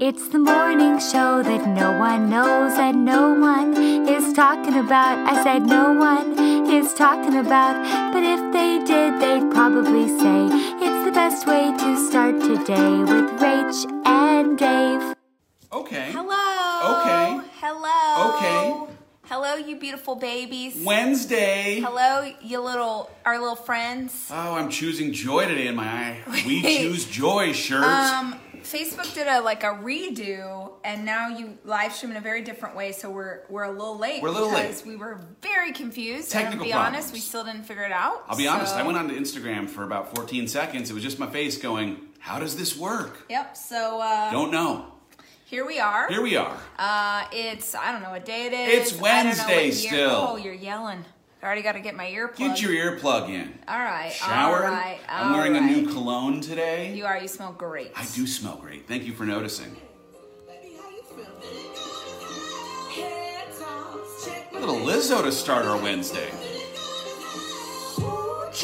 It's the morning show that no one knows and no one is talking about. I said no one is talking about, but if they did, they'd probably say it's the best way to start today with Rach and Dave. Okay. Hello. Okay. Hello. Okay. Hello, you beautiful babies. Wednesday. Hello, you little our little friends. Oh, I'm choosing joy today in my eye. We Choose Joy shirt. Um, Facebook did a like a redo, and now you live stream in a very different way. So we're we're a little late. We're a little because late. We were very confused. Technical and to be problems. honest, we still didn't figure it out. I'll be honest, I went onto Instagram for about 14 seconds. It was just my face going, How does this work? Yep. So uh, Don't know. here we are. Here we are. Uh, it's I don't know what day it is. It's I don't know what Wednesday still. Oh, you're yelling. I already got to get my earplug. Get your earplug in. All right. Shower. All right. I'm all wearing a new cologne today. You are. You smell great. I do smell great. Thank you for noticing. A little Lizzo to start our Wednesday.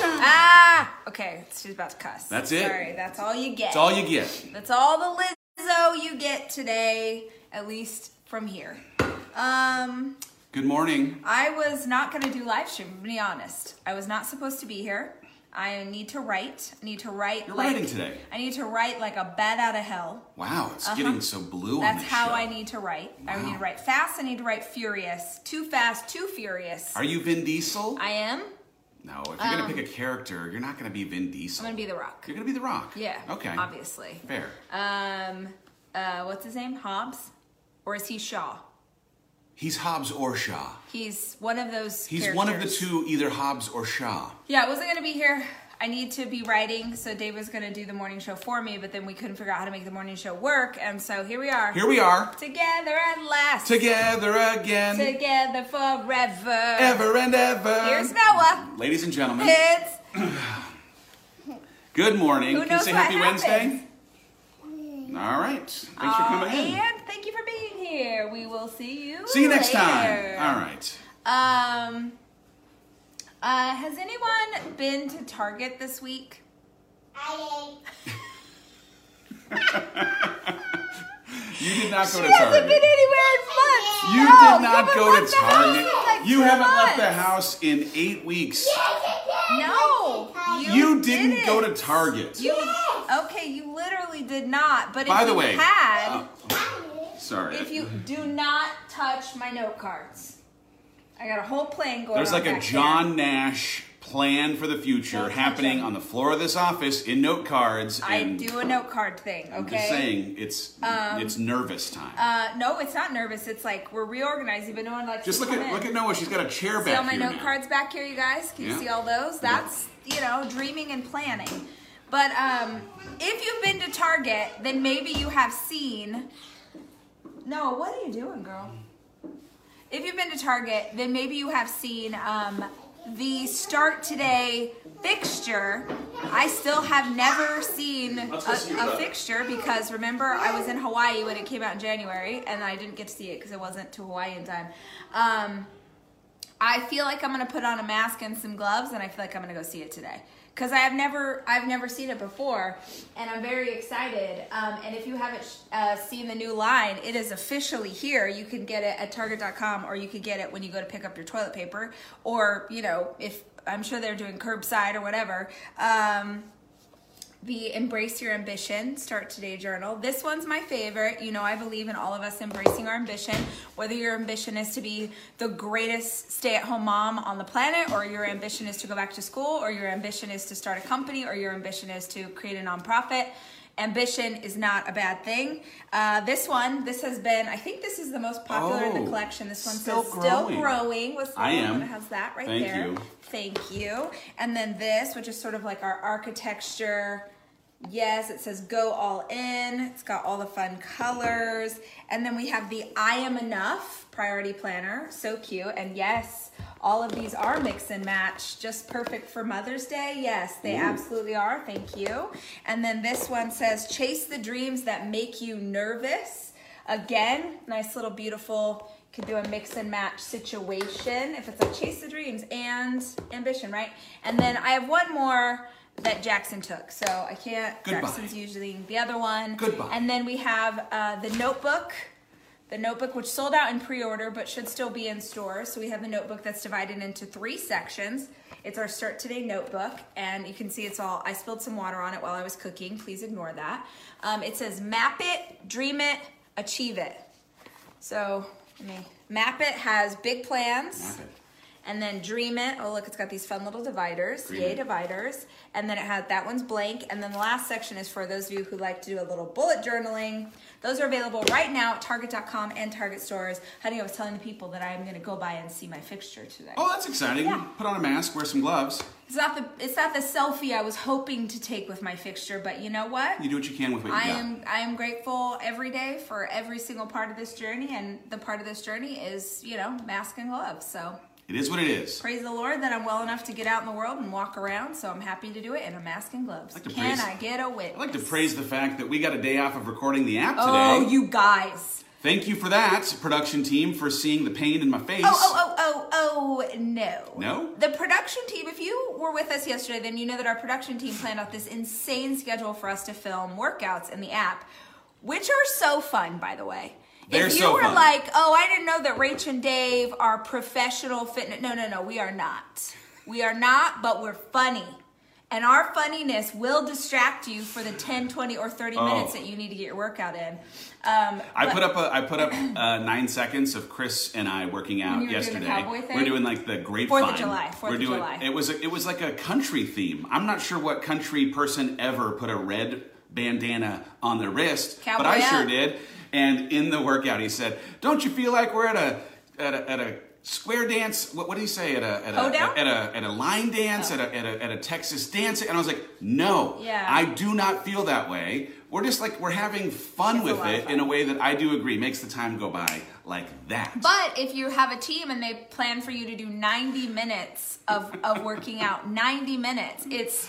Ah. Okay. She's about to cuss. That's it. Sorry. That's all you get. That's all you get. That's all the Lizzo you get today, at least from here. Um, Good morning. I was not going to do live stream. To be honest, I was not supposed to be here. I need to write. I need to write. You're like, writing today. I need to write like a bat out of hell. Wow, it's getting so blue on Uh-huh. That's how show. I need to write. I need to write fast. I need to write furious. Too fast. Too furious. Are you Vin Diesel? I am. no, if you're gonna pick a character, you're not gonna be Vin Diesel. I'm gonna be the Rock. You're gonna be The Rock. Yeah. Okay. Obviously. Fair. Um. Uh. What's his name? Hobbs, or is he Shaw? He's Hobbs or Shaw. He's one of those. He's one of the two, either Hobbs or Shaw. Yeah, I wasn't gonna be here. I need to be writing, so Dave was gonna do the morning show for me, but then we couldn't figure out how to make the morning show work, and so here we are. Here we are, Together at last. together again, Together forever. ever and ever. Here's Noah. Ladies and gentlemen, It's good morning. who Can you knows say what Happy happens. Wednesday? All right. Thanks for coming in. And thank you for being here. We will see you. See you next time. All right. Um. Uh, has anyone been to Target this week? You did not go She to hasn't Target. been anywhere in months. You No, did not haven't go left to the house Target. in like you haven't left the house in eight weeks. No, you, You didn't go to Target. You okay? You literally did not. But By if the you way, had, uh, sorry. if you do not touch my note cards, I got a whole plan going. There's like a John Nash plan for the future Don't happening on the floor of this office in note cards. I do a note card thing. Okay. I'm just saying, it's it's nervous time. Uh, no, it's not nervous. It's like we're reorganizing, but no one likes just to look at in. look at Noah. She's got a chair See back all my note now. cards back here, you guys? Can you Yeah. see all those? That's, you know, dreaming and planning. But um, if you've been to Target, then maybe you have seen. No, what are you doing, girl? If you've been to Target, then maybe you have seen um, the Start Today fixture. I still have never seen a, Let's go see a fixture because remember I was in Hawaii when it came out in January and I didn't get to see it because it wasn't to Hawaii in time. Um, I feel like I'm gonna put on a mask and some gloves, and I feel like I'm gonna go see it today because I have never I've never seen it before, and I'm very excited. Um, and if you haven't uh, seen the new line, it is officially here. You can get it at Target.com, or you could get it when you go to pick up your toilet paper, or you know if I'm sure they're doing curbside or whatever. Um, the Embrace Your Ambition Start Today journal. This one's my favorite. You know, I believe in all of us embracing our ambition, whether your ambition is to be the greatest stay at home mom on the planet, or your ambition is to go back to school, or your ambition is to start a company, or your ambition is to create a nonprofit. Ambition is not a bad thing. Uh, this one, this has been, I think this is the most popular in Oh, the collection. This one still says still growing. growing. What's I one am. has that right Thank there? you. Thank you. And then this, which is sort of like our architecture. Yes, it says go all in. It's got all the fun colors. And then we have the I am enough priority planner. So cute. And yes, all of these are mix and match, just perfect for Mother's Day. Yes, they absolutely are. Thank you. And then this one says chase the dreams that make you nervous. Again, nice little beautiful could do a mix and match situation if it's like chase the dreams and ambition, right? And then I have one more that Jackson took. So I can't. Goodbye. Jackson's usually the other one. Goodbye. And then we have uh, the notebook. The notebook, which sold out in pre-order, but should still be in store. So we have the notebook that's divided into three sections. It's our Start Today notebook, and you can see it's all. I spilled some water on it while I was cooking. Please ignore that. Um, it says map it, dream it, achieve it. So let me map it has big plans. And then Dream It. Oh, look, it's got these fun little dividers. Dream Yay, It. dividers. And then it has that one's blank. And then the last section is for those of you who like to do a little bullet journaling. Those are available right now at Target.com and Target stores. Honey, I was telling the people that I'm going to go by and see my fixture today. Oh, that's exciting. Yeah. Put on a mask, wear some gloves. It's not the it's not the selfie I was hoping to take with my fixture, but you know what? You do what you can with what you I am I am grateful every day for every single part of this journey, and the part of this journey is you know mask and gloves. So It is what it is. praise the Lord that I'm well enough to get out in the world and walk around. So I'm happy to do it in a mask and gloves. like Can praise- I get a witness? I'd like to praise the fact that we got a day off of recording the app today. Oh, you guys! Thank you for that, production team, for seeing the pain in my face. Oh, oh, oh, oh, oh, no. No? The production team, if you were with us yesterday, then you know that our production team planned out this insane schedule for us to film workouts in the app, which are so fun, by the way. They're if you so were fun. like, oh, I didn't know that Rach and Dave are professional fitness. No, no, no, we are not. We are not, but we're funny. And our funniness will distract you for the 10, 20, or 30 Oh. minutes that you need to get your workout in. Um, I but- put up a, I put up uh, nine seconds of Chris and I working out you were doing the yesterday. thing? We're doing like the grapevine. Fourth of July, Fourth we're of July. It was a, it was like a country theme. I'm not sure what country person ever put a red bandana on their wrist, but Cowboy I sure did. And in the workout, he said, "Don't you feel like we're at a at a, at a square dance? What, what did he say? At a at a, Hoedown? at a at a line dance? Oh. At, a, at a at a Texas dance?" And I was like, "No, Yeah. I do not feel that way. We're just like we're having fun It's with it fun. in a way that I do agree makes the time go by like that." But if you have a team and they plan for you to do 90 minutes of, of working out, 90 minutes, it's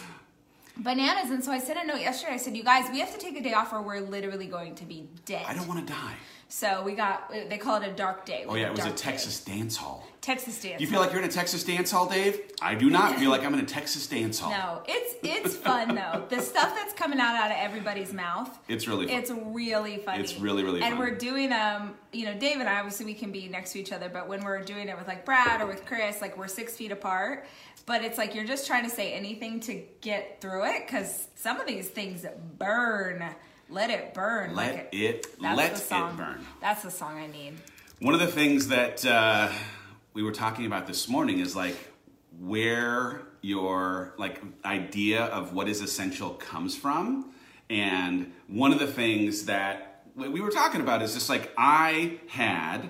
bananas. And so I sent a note yesterday. I said, you guys, we have to take a day off or we're literally going to be dead. I don't want to die. So we got, they call it a dark day. Oh yeah, it was a Dark day. Texas dance hall. Texas dance. Do you feel like you're in a Texas dance hall, Dave? I do not feel like I'm in a Texas dance hall. No, it's it's fun though. The stuff that's coming out out of everybody's mouth. It's really fun. It's really funny. It's really, really fun. And we're doing um, you know, Dave and I obviously we can be next to each other, but when we're doing it with like Brad or with Chris, like we're six feet apart. But it's like you're just trying to say anything to get through it because some of these things burn. Let it burn. Let like it that's let the song. it burn. That's the song I need. One of the things that uh, we were talking about this morning is like where your like idea of what is essential comes from, and one of the things that we were talking about is just like I had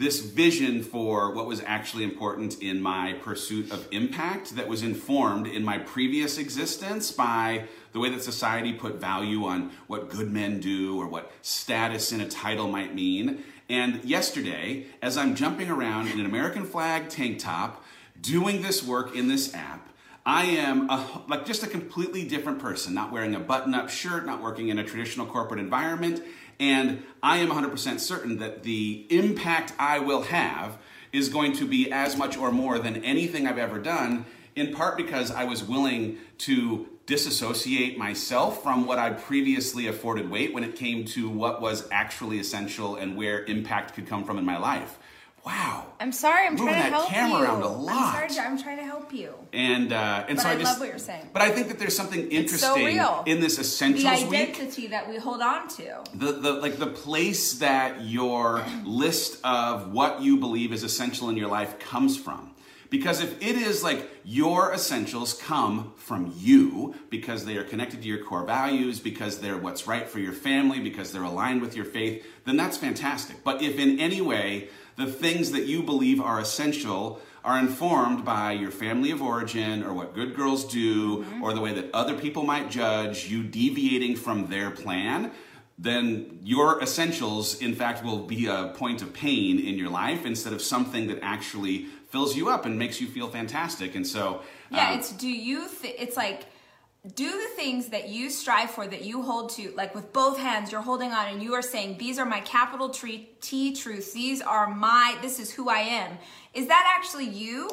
this vision for what was actually important in my pursuit of impact that was informed in my previous existence by the way that society put value on what good men do or what status in a title might mean. And yesterday, as I'm jumping around in an American flag tank top, doing this work in this app, I am a, like just a completely different person, not wearing a button up shirt, not working in a traditional corporate environment. And I am 100% certain that the impact I will have is going to be as much or more than anything I've ever done, in part because I was willing to disassociate myself from what I previously afforded weight when it came to what was actually essential and where impact could come from in my life. Wow. I'm sorry. I'm Moving trying to that help camera you. around a I'm sorry. I'm trying to help you. And uh, and But so I, I just love what you're saying. But I think that there's something interesting real. in this The essentials week. identity that we hold on to. The, the like the place that your list of what you believe is essential in your life comes from. Because if it is like your essentials come from you because they are connected to your core values, because they're what's right for your family, because they're aligned with your faith, then that's fantastic. But if in any way the things that you believe are essential are informed by your family of origin or what good girls do mm-hmm. or the way that other people might judge you deviating from their plan, then your essentials, in fact, will be a point of pain in your life instead of something that actually fills you up and makes you feel fantastic. And so, Yeah, um, it's do you th- it's like do the things that you strive for that you hold to like with both hands you're holding on and you are saying these are my capital T, T truths these are my this is who I am is that actually you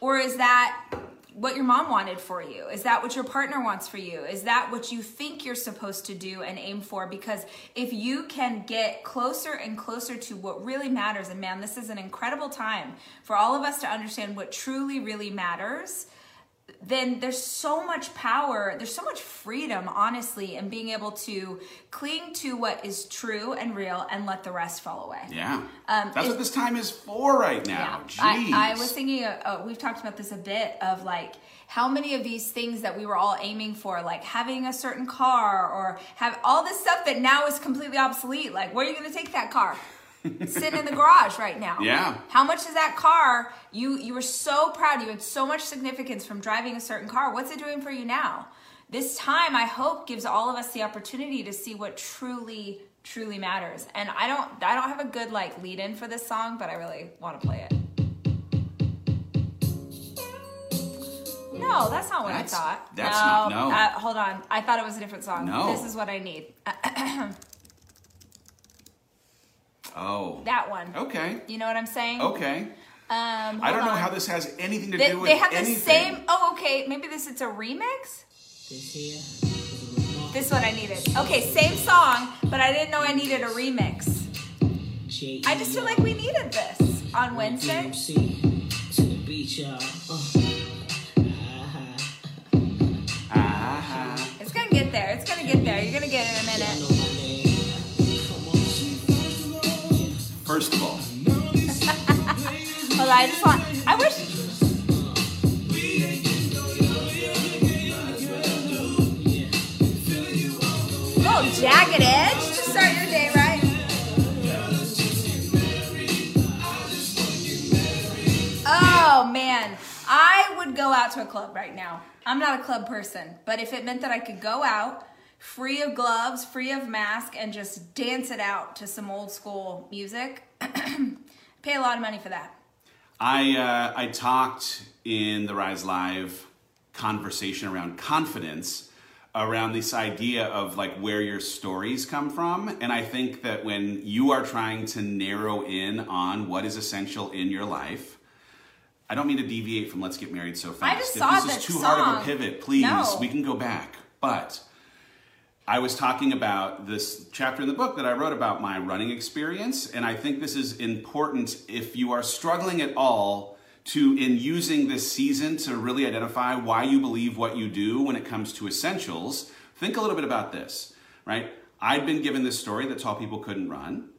or is that what your mom wanted for you? Is that what your partner wants for you? Is that what you think you're supposed to do and aim for? Because if you can get closer and closer to what really matters, and man, this is an incredible time for all of us to understand what truly, really matters then there's so much power, there's so much freedom, honestly, in being able to cling to what is true and real and let the rest fall away. Yeah. Um, That's it- what this time is for right now. Jeez. I, I was thinking, uh, uh, we've talked about this a bit of like how many of these things that we were all aiming for, like having a certain car or have all this stuff that now is completely obsolete. Like, where are you going to take that car? Sitting in the garage right now. Yeah. How much is that car? You you were so proud. You had so much significance from driving a certain car. What's it doing for you now? This time, I hope, gives all of us the opportunity to see what truly truly matters. And I don't I don't have a good like lead in for this song, but I really want to play it. No, that's not what That's- I thought. that's not- no. Uh, hold on. I thought it was a different song. No. This is what I need. oh. that one. Okay. You know what I'm saying? Okay. Um, I don't know how this has anything to They, do with they have the same. Oh, okay. Maybe this it's a remix. This here is a remote This is what I needed. Okay, same song, but I didn't know I needed a remix. I just feel like we needed this on Wednesday. To the beach, y'all. Uh. Ah, Ah, It's gonna get there. It's gonna get there. You're gonna get it in a minute. First of all, on, I just want. I wish. Oh, jagged edge to start your day, right? Oh man, I would go out to a club right now. I'm not a club person, but if it meant that I could go out free of gloves, free of mask, and just dance it out to some old school music, pay a lot of money for that. I uh, I talked in the Rise Live conversation around confidence, around this idea of like where your stories come from, and I think that when you are trying to narrow in on what is essential in your life. I don't mean to deviate from Let's Get Married so fast. just if saw this that is too hard of a pivot, please, No. we can go back. But I was talking about this chapter in the book that I wrote about my running experience, and I think this is important if you are struggling at all to, in using this season, to really identify why you believe what you do when it comes to essentials. Think a little bit about this, right? I'd been given this story that tall people couldn't run,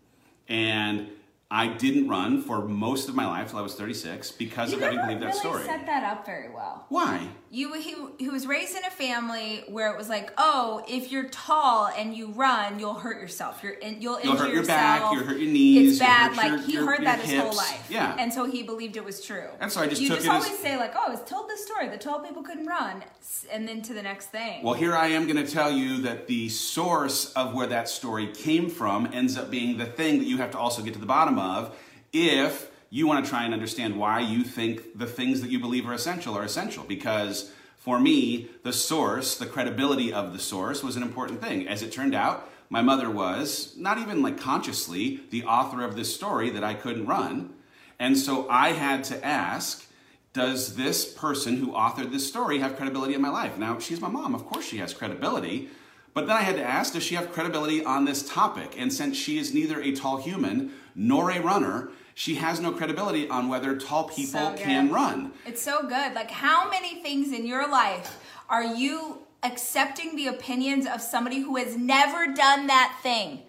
and I didn't run for most of my life till I was 36 because of having believed that really story. set that up very well. Why? You he, he was raised in a family where it was like, oh, if you're tall and you run, you'll hurt yourself. You're in, you'll, You'll injure hurt your yourself. back, you'll hurt your knees, It's bad. like your- he your- heard that his whole life. Yeah. And so he believed it was true. And so I just you took just it as- always say like, oh, I was told this story. The tall people couldn't run, and then to the next thing. Well, here I am going to tell you that the source of where that story came from ends up being the thing that you have to also get to the bottom of if you want to try and understand why you think the things that you believe are essential are essential. Because for me, the source, the credibility of the source was an important thing. As it turned out, my mother was, not even like consciously, the author of this story that I couldn't run. And so I had to ask, does this person who authored this story have credibility in my life? Now, she's my mom. Of course, she has credibility. But then I had to ask, does she have credibility on this topic? And since she is neither a tall human nor a runner, she has no credibility on whether tall people So can run. It's so good. Like, how many things in your life are you accepting the opinions of somebody who has never done that thing?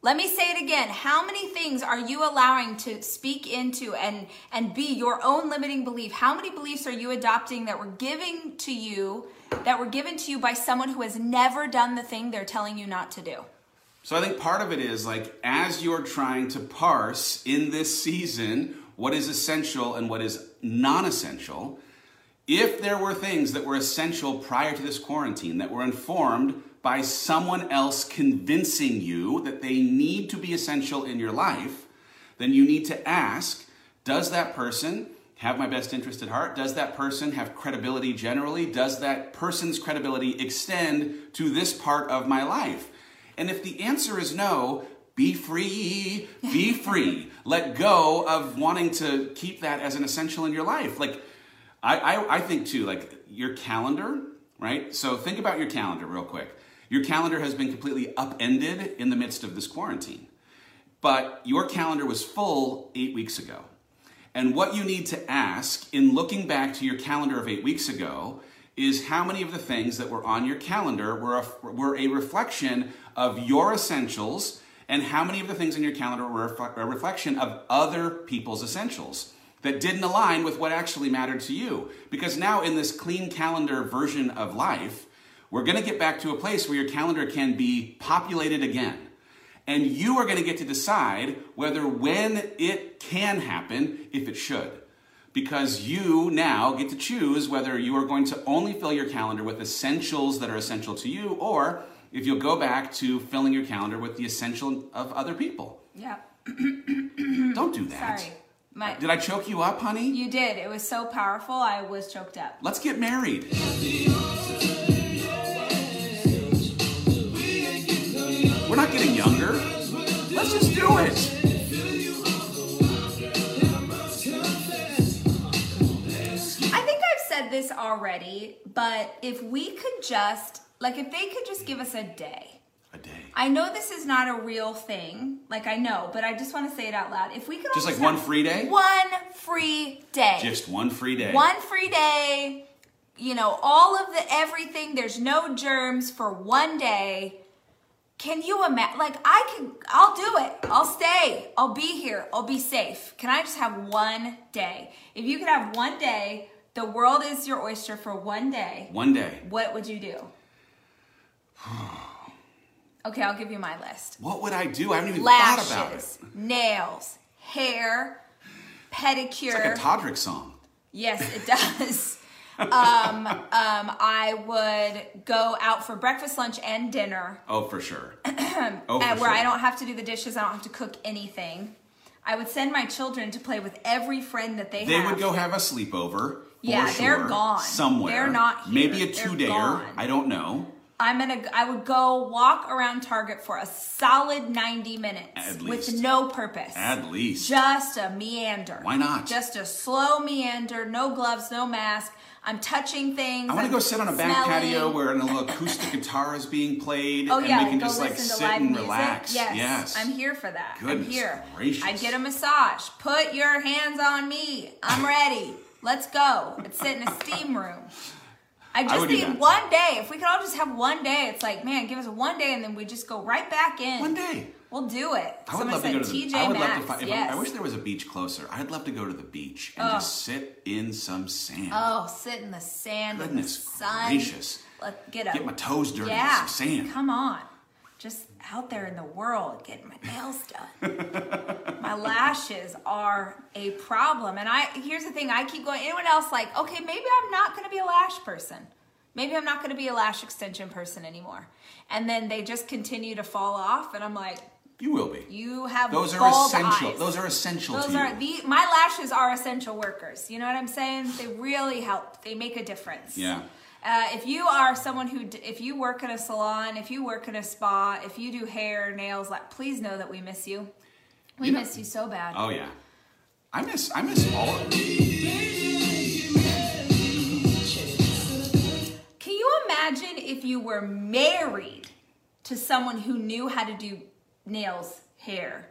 Let me say it again. How many things are you allowing to speak into and and be your own limiting belief? How many beliefs are you adopting that were giving to you that were given to you by someone who has never done the thing they're telling you not to do? So I think part of it is like as you're trying to parse in this season what is essential and what is non essential, if there were things that were essential prior to this quarantine that were informed by someone else convincing you that they need to be essential in your life, then you need to ask does that person have my best interest at heart? Does that person have credibility generally? Does that person's credibility extend to this part of my life? And if the answer is no, be free, be free. Let go of wanting to keep that as an essential in your life. Like, I, I, I think too, like your calendar, right? So think about your calendar real quick. Your calendar has been completely upended in the midst of this quarantine. But your calendar was full eight weeks ago. And what you need to ask in looking back to your calendar of eight weeks ago is how many of the things that were on your calendar were a, were a reflection of your essentials, and how many of the things in your calendar were a a reflection of other people's essentials that didn't align with what actually mattered to you. Because now, in this clean calendar version of life, we're going to get back to a place where your calendar can be populated again. And you are going to get to decide whether when it can happen, if it should. Because you now get to choose whether you are going to only fill your calendar with essentials that are essential to you, or if you'll go back to filling your calendar with the essential of other people. Yeah. Don't do that. Sorry. My, Did I choke you up, honey? you did. It was so powerful. I was choked up. Let's get married. We're not getting younger. Let's just do it. I think I've said this already, but if we could just, like, if they could just give us a day. A day. I know this is not a real thing. Like, I know, but I just want to say it out loud. If we could Just like one have free day? One free day. Just one free day. one free day. You know, all of the everything. There's no germs for one day. Can you imagine? Like, I can, I'll do it. I'll stay. I'll be here. I'll be safe. Can I just have one day? If you could have one day, the world is your oyster for one day, One day. what would you do? Okay, I'll give you my list What would I do? I haven't even thought about it. nails, hair, pedicure. It's like a Todrick song. Yes, it does. Um, um, I would go out for breakfast, lunch, and dinner, Oh, for sure. oh, for where sure. I don't have to do the dishes. I don't have to cook anything. I would send my children to play with every friend that they, They have. would go have a sleepover. Yeah, they're gone somewhere. They're not here. Maybe a two-dayer. I don't know. I'm gonna. I would go walk around Target for a solid 90 minutes At with no purpose. At least. Just a meander. Why not? Just a slow meander, no gloves, no mask. I'm touching things. I want to go sit on a back smelling. patio where an acoustic guitar is being played, Oh and yeah, we can just like sit and music. relax. Yes, I'm here for that. Goodness I'm here. gracious. I get a massage. Put your hands on me. I'm ready. Let's go. Let's sit in a steam room. I just do need one day. If we could all just have one day, it's like, man, give us one day, and then we just go right back in. One day. We'll do it. I would Somebody love to said go to the. TJ I would love to find. I- yes. I wish there was a beach closer. I'd love to go to the beach and just sit in some sand. Oh, sit in the sand in the Goodness sun. gracious. Let get up. Get my toes dirty yeah. with some sand. Come on. Just out there in the world getting my nails done. my lashes are a problem. And I here's the thing, I keep going, anyone else like, okay, maybe I'm not gonna be a lash person. Maybe I'm not gonna be a lash extension person anymore. And then they just continue to fall off, and I'm like, You will be. you have Those are essential. eyes. Those are essential Those to are the my lashes are essential workers. You know what I'm saying? They really help. They make a difference. Yeah. Uh, if you are someone who, if you work in a salon, if you work in a spa, if you do hair, nails, like, please know that we miss you. We You know- miss you so bad. Oh yeah. I miss. I miss all of them. Can you imagine if you were married to someone who knew how to do nails, hair?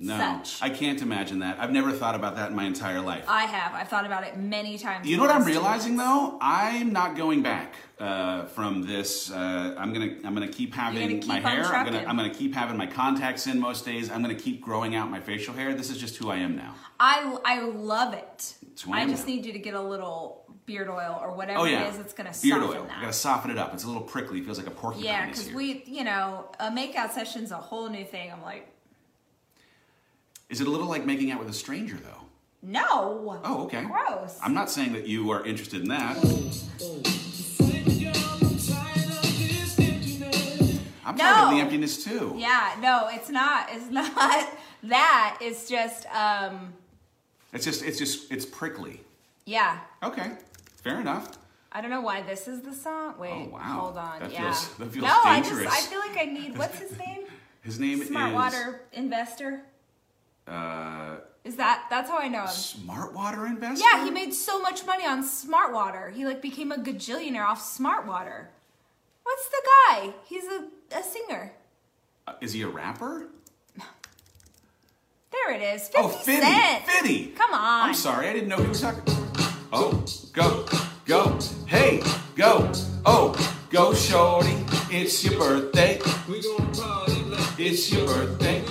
No, Such. I can't imagine that. I've never thought about that in my entire life. I have. I've thought about it many times. You know what I'm realizing though? I'm not going back uh, from this. Uh, I'm gonna I'm gonna keep having gonna keep my hair. I'm gonna. I'm gonna keep having my contacts in most days. I'm gonna keep growing out my facial hair. This is just who I am now. I I love it. I I just now. need you to get a little beard oil or whatever Oh yeah, it is that's gonna beard soften oil. that. I gotta soften it up. It's a little prickly. It feels like a porcupine. Yeah, because we, you know, a makeout session's a whole new thing. I'm like, Is it a little like making out with a stranger though? no. Oh, okay. Gross. I'm not saying that you are interested in that. I'm tired of the emptiness too. Yeah, no, it's not. It's not that. It's just, um, It's just it's just it's prickly. yeah. Okay, fair enough. I don't know why this is the song. Wait, Oh, wow. hold on. That yeah. feels- that feels no, I just I feel like I need what's his name? His name Smart is water investor. Uh, Is that that's how I know him? smart water investor. Yeah, he made so much money on Smart Water. He like became a gajillionaire off Smart Water. What's the guy? He's a, a singer. Uh, is he a rapper? There it is. 50 Oh, Fitty. Cent. Fitty. Come on. I'm sorry, I didn't know he was talking. Oh, go, go, hey, go, oh, go, shorty. It's your birthday. We gon' party like It's your birthday.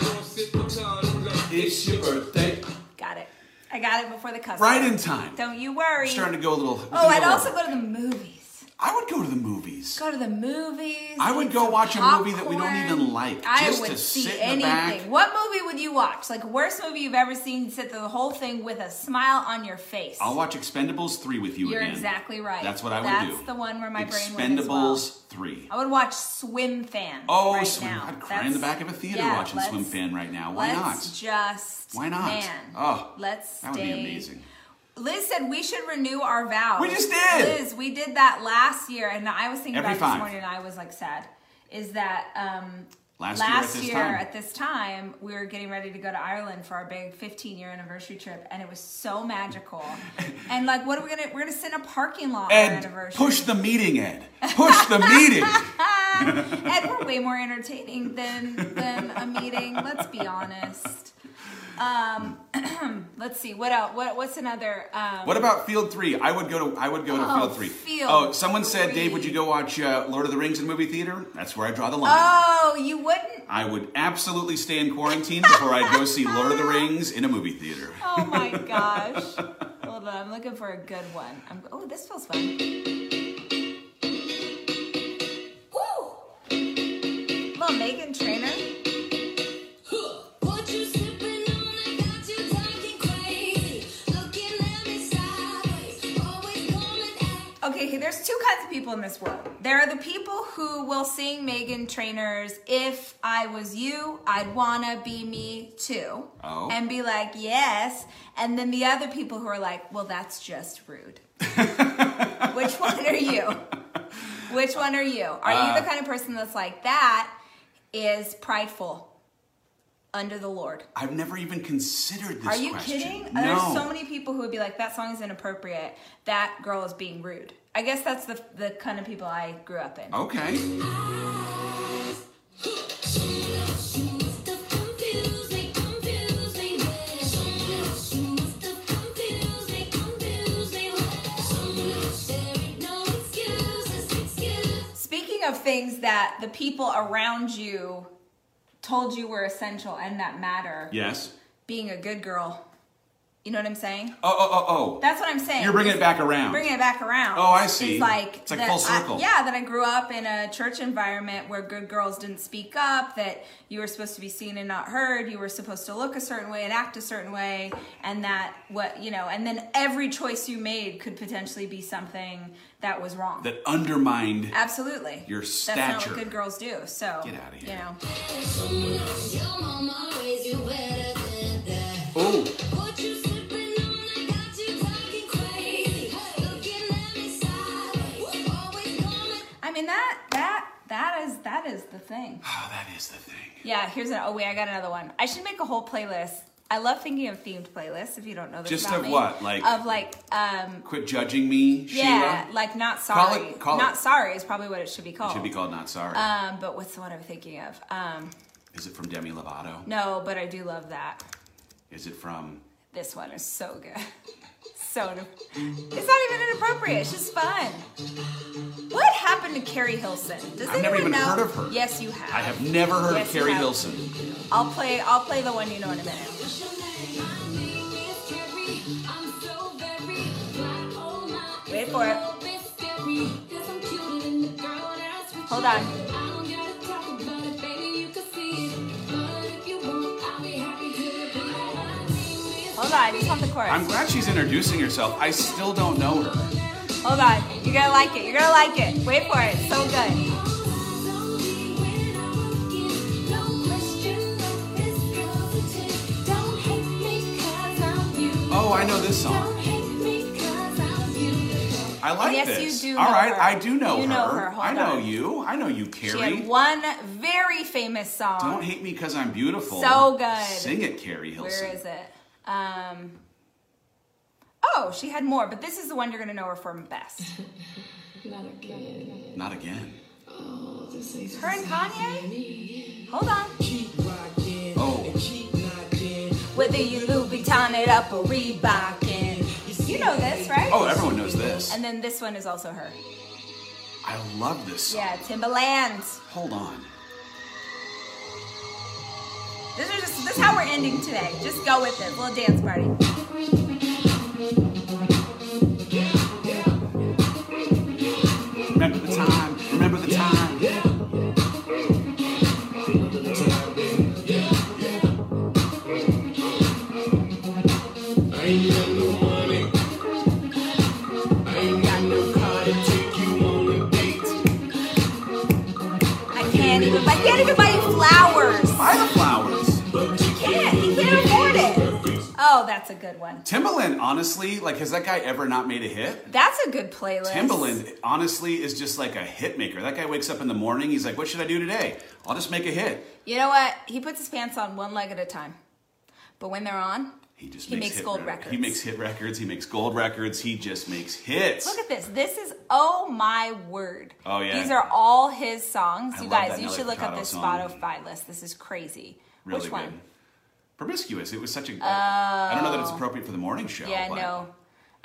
It's your birthday. Got it. I got it before the cuss. Right in time. Don't you worry. I'm Starting to go a little. oh, I'd also go to the movies. I would go to the movies. Go to the movies. I would go watch a movie that we don't even like, I just would to see sit in the anything. What movie would you watch? Like worst movie you've ever seen? Sit through the whole thing with a smile on your face. I'll watch Expendables 3 with you You're again. exactly right. That's what I would That's do. That's the one where my brain went as well. Expendables 3. I would watch Swim Fan. Oh, right Swim- now. I'd cry in the back of a theater yeah, watching Swim Fan right now. Why let's not? just Why not? Man, Oh, let's That would be amazing. Liz said we should renew our vows. We just did! Liz, we did that last year, and I was thinking Every about five. this morning, and I was like sad. Is that um, Last year at this year time. at this time we were getting ready to go to Ireland for our big 15 year anniversary trip, and it was so magical. and like, what are we gonna? We're gonna sit in a parking lot Ed, anniversary. push the meeting, Ed. Push the meeting. Ed, we're way more entertaining than than a meeting. Let's be honest. Um, let's see what else. What what's another? Um, What about Field Three? I would go to I would go to Oh, Field Three. Field oh, someone said, Dave, would you go watch uh, Lord of the Rings in movie theater? That's where I draw the line. Oh, you wouldn't? I would absolutely stay in quarantine before I'd go see Lord of the Rings in a movie theater. Oh my gosh. Hold on, I'm looking for a good one. I'm, oh, this feels fun. Woo! Little Meghan Trainor. Okay, there's two kinds of people in this world. There are the people who will sing Meghan Trainor's "If I Was You, I'd Wanna Be Me Too," Oh. and be like, "Yes," and then the other people who are like, "Well, that's just rude." Which one are you? Which one are you? Are Uh, you the kind of person that's like that? Is prideful under the Lord? I've never even considered this Are you question. kidding? No. There's so many people who would be like, that song is inappropriate. That girl is being rude. I guess that's the the kind of people I grew up in. Okay. Stuff confuse me, confuse me. Stuff confuse me, confuse me. There ain't no excuses, excuses. Speaking of things that the people around you told you were essential and that matter, Yes. being a good girl. You know what I'm saying? Oh, oh, oh, oh. That's what I'm saying. You're bringing it back around. Bringing it back around. Oh, I see. It's like It's like that full I- circle. yeah, that I grew up in a church environment where good girls didn't speak up. That you were supposed to be seen and not heard. You were supposed to look a certain way and act a certain way, and that what you know. And then every choice you made could potentially be something that was wrong. that undermined. Absolutely. Your stature. That's not what good girls do. So Get out of here. You know. That is that is the thing. oh, that is the thing. Yeah, here's an oh wait, I got another one. I should make a whole playlist. I love thinking of themed playlists. If you don't know this Just about of me. what? Like- of like um Quit judging me, yeah, Sheila. like not Call sorry. it- call not it- sorry is probably what it should be called. It should be called Not Sorry. Um, but what's the one I'm thinking of? Um, is it from Demi Lovato? no, but I do love that. Is it from? This one is so good. so it's not even inappropriate. It's just fun. What happened to Keri Hilson? Does I've never anyone even know? heard of her. Yes, you have. I have never heard Yes, of Keri. Hilson. I'll play. I'll play the one you know in a minute. Wait for it. Hold name name is on. Just want the chorus. I'm glad she's introducing herself. I still don't know her. Hold on. You're gonna like it. You're gonna like it. Wait for it. So good. Oh, I know this song. I like yes, this. you do. All know right, her. I do know you her. know her. Hold I know on. you. I know you, Keri. She had one very famous song. Don't hate me because I'm beautiful. So good. Sing it, Keri Hilson. Where is it? Um. Oh, she had more, but this is the one you're gonna know her from best. Not again. Not again. Oh, this ain't Her and Kanye. Hold on. Oh. and keep knocking. Whether you Louboutin it up or Reebokin. You know this, right? Oh, everyone knows this. And then this one is also her. I love this song. Yeah, Timbaland. Hold on. This is just this is how we're ending today. Just go with it. Little dance party. Remember the time. Remember the time. Timbaland, honestly, like, has that guy ever not made a hit? That's a good playlist. Timbaland, honestly, is just like a hit maker. That guy wakes up in the morning, he's like, what should I do today? I'll just make a hit. You know what? He puts his pants on one leg at a time. But when they're on, He just He makes, makes gold rec- records. He makes hit records. He makes gold records. He just makes hits. look at this. This is oh my word. Oh, yeah. These are all his songs. I you guys, you should look up this song. Spotify list. This is crazy. really Which one? Promiscuous. It was such a. I don't know that it's appropriate for the morning show. Oh. Yeah, but no.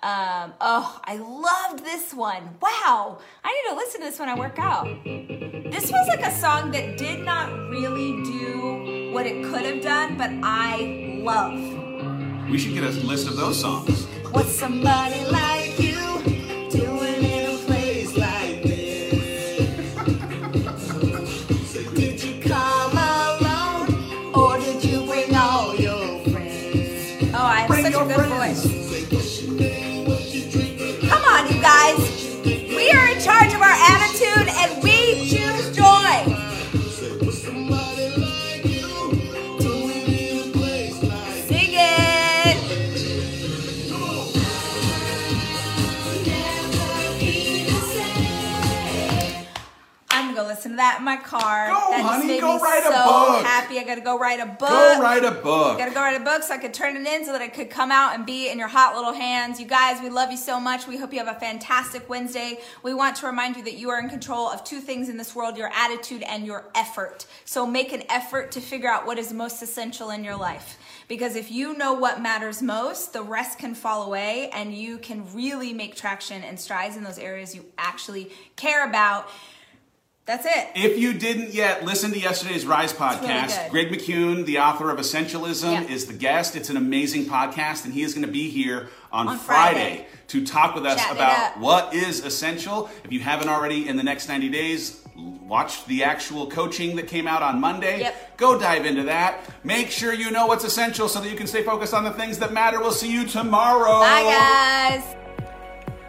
Um, oh, I loved this one. Wow. I need to listen to this when I work out. This was like a song that did not really do what it could have done, but I love. We should get a list of those songs. What's somebody like that in my car. Go, that honey, just made go me write a so book. happy. I gotta go write a book. Go write a book. Gotta go write a book so I could turn it in so that it could come out and be in your hot little hands. You guys, we love you so much. We hope you have a fantastic Wednesday. We want to remind you that you are in control of two things in this world your attitude and your effort. So make an effort to figure out what is most essential in your life. Because if you know what matters most, the rest can fall away and you can really make traction and strides in those areas you actually care about. That's it. If you didn't yet, listen to yesterday's Rise podcast. good. Greg McKeown, the author of Essentialism, Yeah. is the guest. It's an amazing podcast, and he is going to be here on, On Friday. Friday. to talk with us it about what is essential. If you haven't already, in the next 90 days, watch the actual coaching that came out on Monday. Yep. Go dive into that. Make sure you know what's essential so that you can stay focused on the things that matter. We'll see you tomorrow. Bye, guys.